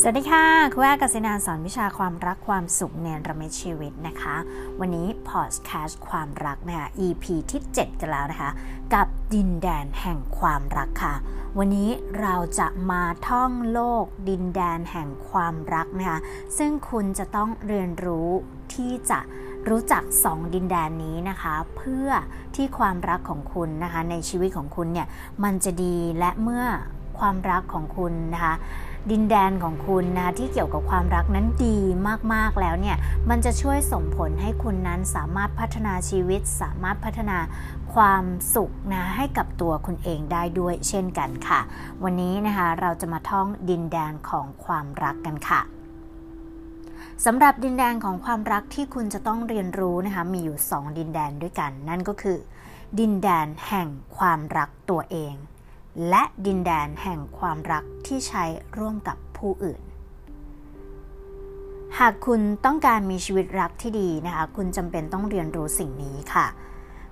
สวัสดีค่ะคุณแม่กสินาสอนวิชาความรักความสุขในระมิชีวิตนะคะ วันนี้พอดแคสต์ความรักนะคะ EP ที่ 7 กันแล้วนะคะ กับดินแดนแห่งความรักค่ะ วันนี้เราจะมาท่องโลกดินแดนแห่งความรักนะคะ ซึ่งคุณจะต้องเรียนรู้ที่จะรู้จัก 2 ดินแดนนี้นะคะ เพื่อที่ความรักของคุณนะคะ ในชีวิตของคุณเนี่ยมันจะดีและเมื่อความรักของคุณนะคะ ดินแดนของคุณนะที่เกี่ยวกับความรักนั้นดีมากๆแล้วเนี่ยมันจะช่วยส่งผลให้คุณนั้นสามารถพัฒนาชีวิต สามารถพัฒนาความสุขนะให้กับตัวคุณเองได้ด้วยเช่นกันค่ะ วันนี้นะคะเราจะมาท่องดินแดนของความรักกันค่ะสำหรับดินแดนของความรักที่คุณจะต้องเรียนรู้นะคะมีอยู่ 2 ดินแดนด้วยกัน นั่นก็คือ ดินแดนแห่งความรักตัวเอง และดินแดนแห่งความรักที่ใช้ร่วมกับผู้อื่น หากคุณต้องการมีชีวิตรักที่ดีนะคะ คุณจำเป็นต้องเรียนรู้สิ่งนี้ค่ะ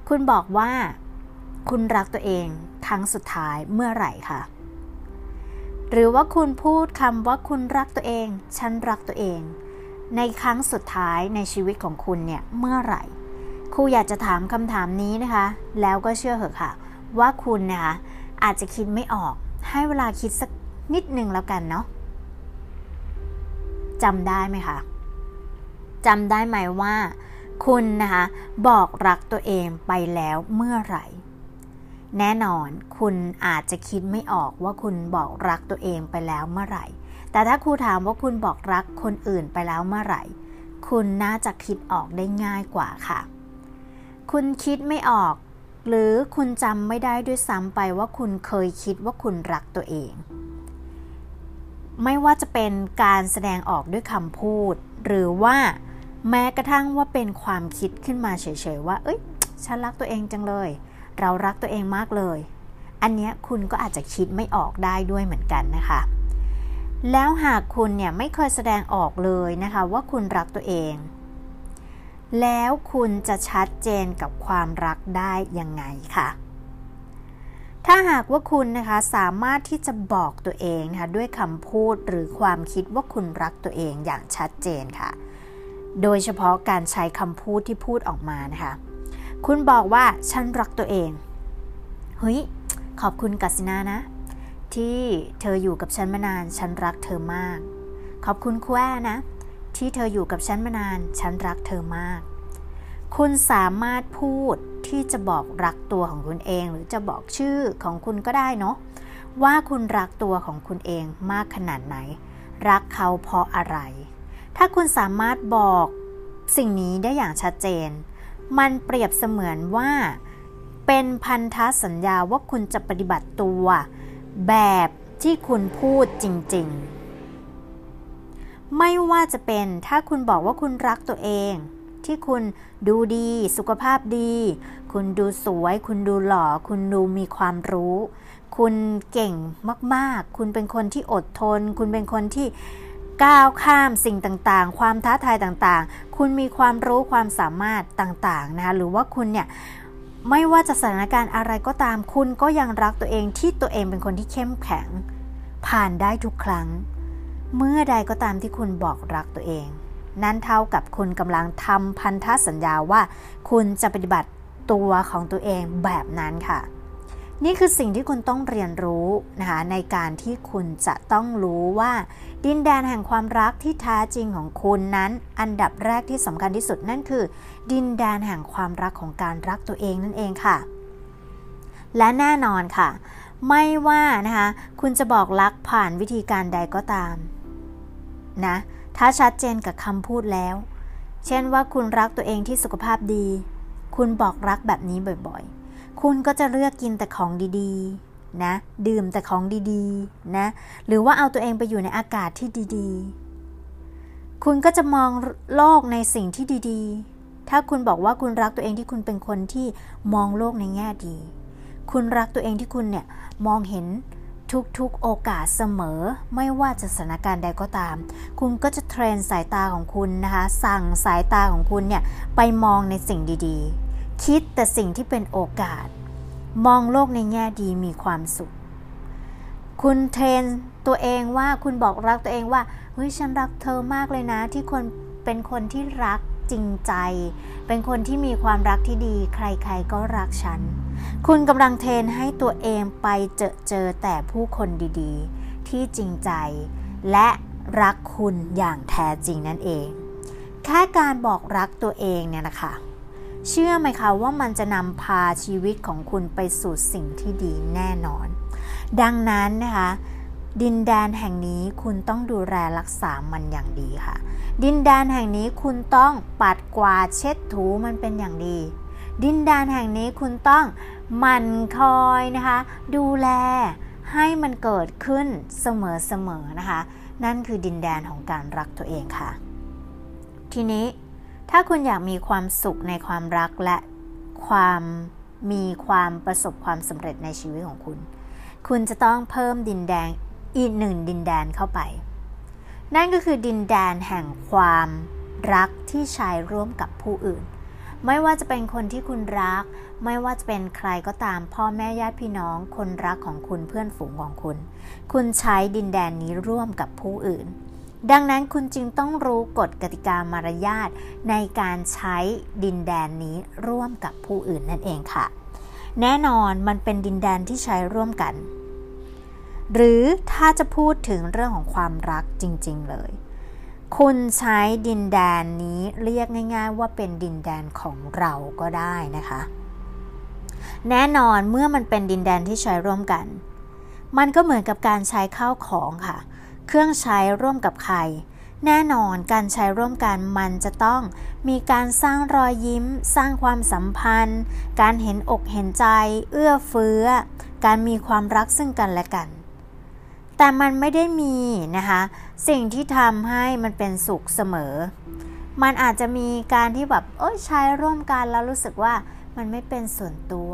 คุณบอกว่า คุณรักตัวเองครั้งสุดท้ายเมื่อไหร่คะหรือว่าคุณพูดคำว่าคุณรักตัวเอง ฉันรักตัวเอง ในครั้งสุดท้ายในชีวิตของคุณเนี่ยเมื่อไหร่ครูอยากจะถามคำถามนี้นะคะ แล้วก็เชื่อเหอะค่ะ ว่าคุณนะคะ อาจจะคิดไม่ออก ให้เวลาคิดสักนิดนึงแล้วกันเนาะจำได้ไหมคะจำได้ไหมว่า คุณนะคะบอกรักตัวเองไปแล้วเมื่อไหร่ แน่นอนคุณอาจจะคิดไม่ออกว่าคุณบอกรักตัวเองไปแล้วเมื่อไหร่ แต่ถ้าครูถามว่าคุณบอกรักคนอื่นไปแล้วเมื่อไหร่ คุณน่าจะคิดออกได้ง่ายกว่าค่ะ คุณคิดไม่ออก หรือคุณจำไม่ได้ด้วยซ้ำไปว่าคุณเคยคิดว่าคุณรักตัวเอง ไม่ว่าจะเป็นการแสดงออกด้วยคำพูด หรือว่าแม้กระทั่งว่าเป็นความคิดขึ้นมาเฉยๆว่า เอ้ย ฉันรักตัวเองจังเลย เรารักตัวเองมากเลย อันนี้คุณก็อาจจะคิดไม่ออกได้ด้วยเหมือนกันนะคะ แล้วหากคุณเนี่ยไม่เคยแสดงออกเลยนะคะ ว่าคุณรักตัวเอง แล้วคุณจะชัดเจนกับความรักได้ยังไงคะถ้าหากว่าคุณนะคะสามารถที่จะบอกตัวเองนะคะด้วยคำพูดหรือความคิดว่าคุณรักตัวเองอย่างชัดเจนค่ะ โดยเฉพาะการใช้คำพูดที่พูดออกมานะคะ คุณบอกว่าฉันรักตัวเอง เฮ้ย ขอบคุณกัสินานะ ที่เธออยู่กับฉันมานาน ฉันรักเธอมาก ขอบคุณคุแอนะ ที่เธออยู่กับฉันมานาน ฉันรักเธอมาก คุณสามารถพูดที่จะบอกรักตัวของคุณเอง หรือจะบอกชื่อของคุณก็ได้เนาะว่าคุณรักตัวของคุณเองมากขนาดไหน รักเขาเพราะอะไร ถ้าคุณสามารถบอกสิ่งนี้ได้อย่างชัดเจน มันเปรียบเสมือนว่า เป็นพันธสัญญาว่าคุณจะปฏิบัติตัว แบบที่คุณพูดจริง ๆ ไม่ว่าจะเป็นถ้าคุณบอกว่าคุณรักตัวเอง ที่คุณดูดี สุขภาพดี คุณดูสวย คุณดูหล่อ คุณดูมีความรู้ คุณเก่งมากๆ คุณเป็นคนที่อดทน คุณเป็นคนที่ก้าวข้ามสิ่งต่างๆ ความท้าทายต่างๆ คุณมีความรู้ความสามารถต่างๆนะคะหรือว่าคุณเนี่ยไม่ว่าจะสถานการณ์อะไรก็ตาม คุณก็ยังรักตัวเองที่ตัวเองเป็นคนที่เข้มแข็ง ผ่านได้ทุกครั้ง เมื่อใดก็ตามที่คุณบอกรักตัวเอง นั่นเท่ากับคุณกำลังทำพันธสัญญาว่า คุณจะปฏิบัติตัวของตัวเองแบบนั้นค่ะ นี่คือสิ่งที่คุณต้องเรียนรู้นะคะในการที่คุณจะต้องรู้ว่า ดินแดนแห่งความรักที่แท้จริงของคุณนั้น อันดับแรกที่สำคัญที่สุดนั่นคือ ดินแดนแห่งความรักของการรักตัวเองนั่นเองค่ะ และแน่นอนค่ะ ไม่ว่านะคะคุณจะบอกรักผ่านวิธีการใดก็ตาม นะ ถ้าชัดเจนกับคำพูดแล้ว เช่นว่าคุณรักตัวเองที่สุขภาพดี คุณบอกรักแบบนี้บ่อยๆ คุณก็จะเลือกกินแต่ของดีๆ นะ ดื่มแต่ของดีๆ นะ หรือว่าเอาตัวเองไปอยู่ในอากาศที่ดีๆ คุณก็จะมองโลกในสิ่งที่ดีๆ ถ้าคุณบอกว่าคุณรักตัวเองที่คุณเป็นคนที่มองโลกในแง่ดี คุณรักตัวเองที่คุณเนี่ยมองเห็น ทุกๆโอกาสเสมอ ไม่ว่าจะสถานการณ์ใดก็ตาม คุณก็จะเทรนสายตาของคุณนะคะ สั่งสายตาของคุณเนี่ยไปมองในสิ่งดีๆ คิดแต่สิ่งที่เป็นโอกาส มองโลกในแง่ดีมีความสุข คุณเทรนตัวเองว่าคุณบอกรักตัวเองว่าเฮ้ยฉันรักเธอมากเลยนะที่คนเป็นคนที่รัก จริงใจ เป็นคนที่มีความรักที่ดี ใครๆก็รักฉัน คุณกำลังเทรนให้ตัวเองไปเจอเจอแต่ผู้คนดีๆ ที่จริงใจ และรักคุณอย่างแท้จริงนั่นเอง แค่การบอกรักตัวเองเนี่ยนะคะ เชื่อไหมคะว่ามันจะนำพาชีวิตของคุณไปสู่สิ่งที่ดีแน่นอน ดังนั้นนะคะ ดินแดนแห่งนี้คุณต้องดูแลรักษามันอย่างดีค่ะ ดินแดนแห่งนี้คุณต้องปัดกวาดเช็ดถูมันเป็นอย่างดี ดินแดนแห่งนี้คุณต้องมันคอยนะคะ ดูแลให้มันเกิดขึ้นเสมอๆนะคะ นั่นคือดินแดนของการรักตัวเองค่ะ ทีนี้ถ้าคุณอยากมีความสุขในความรักและความมีความประสบความสำเร็จในชีวิตของคุณ คุณจะต้องเพิ่มดินแดน อีกหนึ่งดินแดนเข้าไป นั่นก็คือดินแดนแห่งความรักที่ใช้ร่วมกับผู้อื่น ไม่ว่าจะเป็นคนที่คุณรัก ไม่ว่าจะเป็นใครก็ตามพ่อแม่ญาติพี่น้อง คนรักของคุณเพื่อนฝูงของคุณ คุณใช้ดินแดนนี้ร่วมกับผู้อื่น ดังนั้นคุณจึงต้องรู้กฎกติกามารยาทในการใช้ดินแดนนี้ร่วมกับผู้อื่นนั่นเองค่ะ แน่นอนมันเป็นดินแดนที่ใช้ร่วมกัน หรือถ้าจะพูดถึงเรื่องของความรักจริง ๆ เลย คุณใช้ดินแดนนี้เรียกง่าย ๆ ว่าเป็นดินแดนของเราก็ได้นะคะ แน่นอนเมื่อมันเป็นดินแดนที่ใช้ร่วมกัน มันก็เหมือนกับการใช้ข้าวของค่ะ เครื่องใช้ร่วมกับใคร แน่นอนการใช้ร่วมกันมันจะต้องมีการสร้างรอยยิ้ม สร้างความสัมพันธ์ การเห็นอกเห็นใจ เอื้อเฟื้อ การมีความรักซึ่งกันและกัน แต่มันไม่ได้มีนะคะสิ่งที่ทำให้มันเป็นสุขเสมอ มันอาจจะมีการที่แบบเอ้ยใช้ร่วมกันแล้วรู้สึกว่ามันไม่เป็นส่วนตัว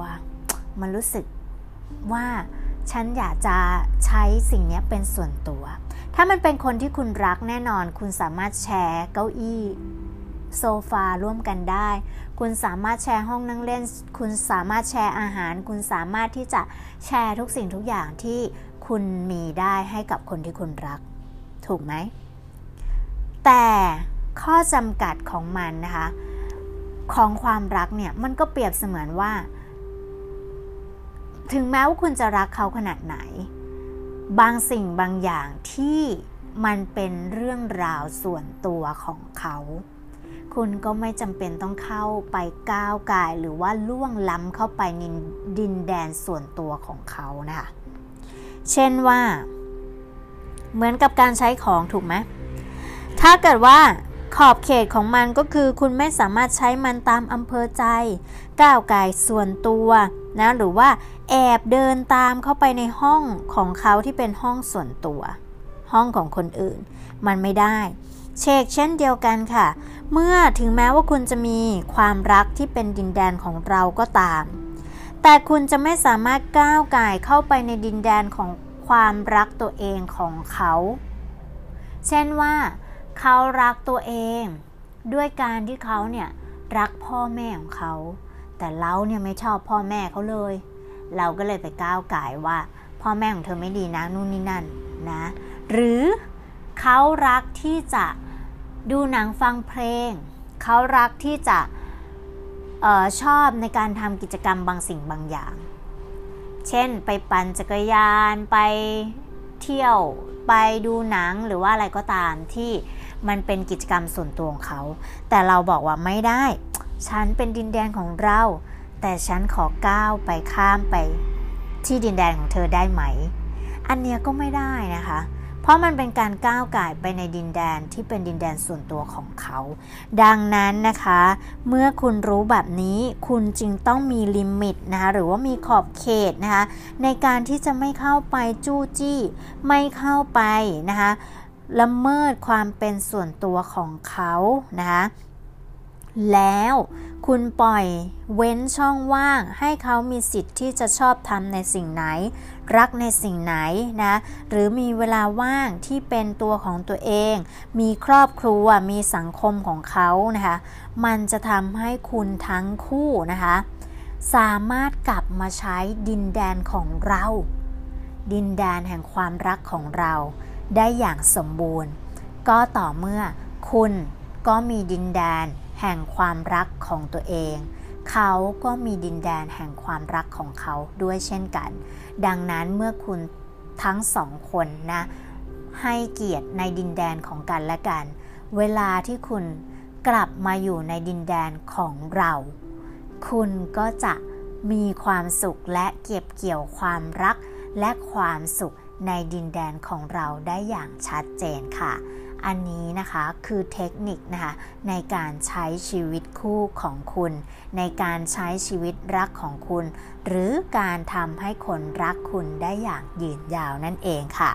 มันรู้สึกว่าฉันอยากจะใช้สิ่งนี้เป็นส่วนตัว ถ้ามันเป็นคนที่คุณรักแน่นอน คุณสามารถแชร์เก้าอี้โซฟาร่วมกันได้ คุณสามารถแชร์ห้องนั่งเล่น คุณสามารถแชร์อาหาร คุณสามารถที่จะแชร์ทุกสิ่งทุกอย่างที่ คุณมีได้ให้กับคนที่คุณรัก ถูกไหม แต่ข้อจำกัดของมันนะคะ ของความรักเนี่ย มันก็เปรียบเสมือนว่า ถึงแม้ว่าคุณจะรักเขาขนาดไหน บางสิ่งบางอย่างที่มันเป็นเรื่องราวส่วนตัวของเขา คุณก็ไม่จำเป็นต้องเข้าไปก้าวกายหรือว่าล่วงล้ำเข้าไปในดินแดนส่วนตัวของเขานะคะ เช่นว่า เหมือนกับการใช้ของถูกไหมถ้าเกิดว่าขอบเขตของมันก็คือคุณไม่สามารถใช้มันตามอำเภอใจ ก้าวไกลส่วนตัวนะหรือว่าแอบเดินตามเข้าไปในห้องของเขาที่เป็นห้องส่วนตัว ห้องของคนอื่น มันไม่ได้ เชกเช่นเดียวกันค่ะ เมื่อถึงแม้ว่าคุณจะมีความรักที่เป็นดินแดนของเราก็ตาม แต่คุณจะไม่สามารถก้าวไก่เข้าไปในดินแดนของความรักตัวเองของเขา เช่นว่า เขารักตัวเอง ด้วยการที่เขาเนี่ยรักพ่อแม่ของเขา แต่เราเนี่ยไม่ชอบพ่อแม่เขาเลย เราก็เลยไปก้าวไก่ว่า พ่อแม่ของเธอไม่ดีนะนู่นนี่นั่นนะ หรือเขารักที่จะดูหนังฟังเพลง เขารักที่จะ ออชอบในการทำกิจกรรมบางสิ่งบางอย่าง เช่น ไปปั่นจักรยานไปเที่ยวไปดูหนังหรือว่าอะไรก็ตามที่มันเป็นกิจกรรมส่วนตัวของเขา แต่เราบอกว่าไม่ได้ ฉันเป็นดินแดนของเรา แต่ฉันขอก้าวไปข้ามไปที่ดินแดนของเธอได้ไหม อันเนี้ยก็ไม่ได้นะคะ เพราะมันเป็นการก้าวไก่ไปในดินแดนที่เป็นดินแดนส่วนตัวของเขา ดังนั้นนะคะ เมื่อคุณรู้แบบนี้คุณจึงต้องมีลิมิตนะคะหรือว่ามีขอบเขตนะคะในการที่จะไม่เข้าไปจู้จี้ ไม่เข้าไปนะคะละเมิดความเป็นส่วนตัวของเขานะคะแล้ว คุณปล่อย เว้นช่องว่างให้เขามีสิทธิ์ที่จะชอบทำในสิ่งไหน รักในสิ่งไหนนะ หรือมีเวลาว่างที่เป็นตัวของตัวเอง มีครอบครัวมีสังคมของเขานะคะ มันจะทำให้คุณทั้งคู่นะคะ สามารถกลับมาใช้ดินแดนของเรา ดินแดนแห่งความรักของเรา ได้อย่างสมบูรณ์ ก็ต่อเมื่อคุณก็มีดินแดน แห่งความรักของตัวเอง เขาก็มีดินแดนแห่งความรักของเขาด้วยเช่นกัน ดังนั้นเมื่อคุณทั้งสองคนนะให้เกียรติในดินแดนของกันและกัน เวลาที่คุณกลับมาอยู่ในดินแดนของเรา คุณก็จะมีความสุขและเก็บเกี่ยวความรักและความสุขในดินแดนของเราได้อย่างชัดเจนค่ะ อันนี้นะคะคือเทคนิคนะคะในการใช้ชีวิตคู่ของคุณ ในการใช้ชีวิตรักของคุณ หรือการทำให้คนรักคุณได้อย่างยืนยาวนั่นเองค่ะ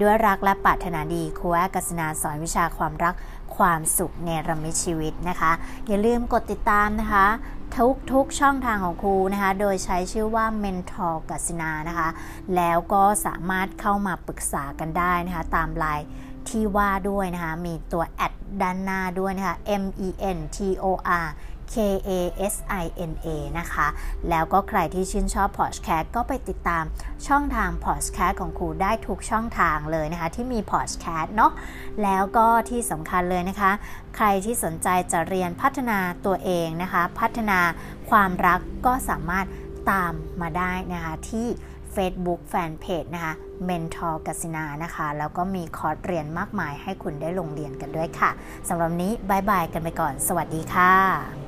ด้วยรักและปรารถนาดีครูแอกศนาสอนวิชาความรักความสุขในรมิตชีวิตนะคะ อย่าลืมกดติดตามนะคะทุกทุกช่องทางของครูนะคะ โดยใช้ชื่อว่า Mentor กัสนานะคะ แล้วก็สามารถเข้ามาปรึกษากันได้นะคะ ตามไลน์ ที่ว่าด้วยนะคะ มีตัวแอดด้านหน้าด้วยนะคะ M E N T O R K A S I N A นะคะ แล้วก็ใครที่ชื่นชอบพอดแคสต์ก็ไปติดตามช่องทางพอดแคสต์ของครูได้ทุกช่องทางเลยนะคะ ที่มีพอดแคสต์เนาะแล้วก็ที่สำคัญเลยนะคะ ใครที่สนใจจะเรียนพัฒนาตัวเองนะคะ พัฒนาความรักก็สามารถตามมาได้นะคะที่ Facebook Fanpage นะคะ Mentor กสินานะคะ แล้วก็มีคอร์สเรียนมากมายให้คุณได้ลงเรียนกันด้วยค่ะสำหรับนี้บายบายกันไปก่อน สวัสดีค่ะ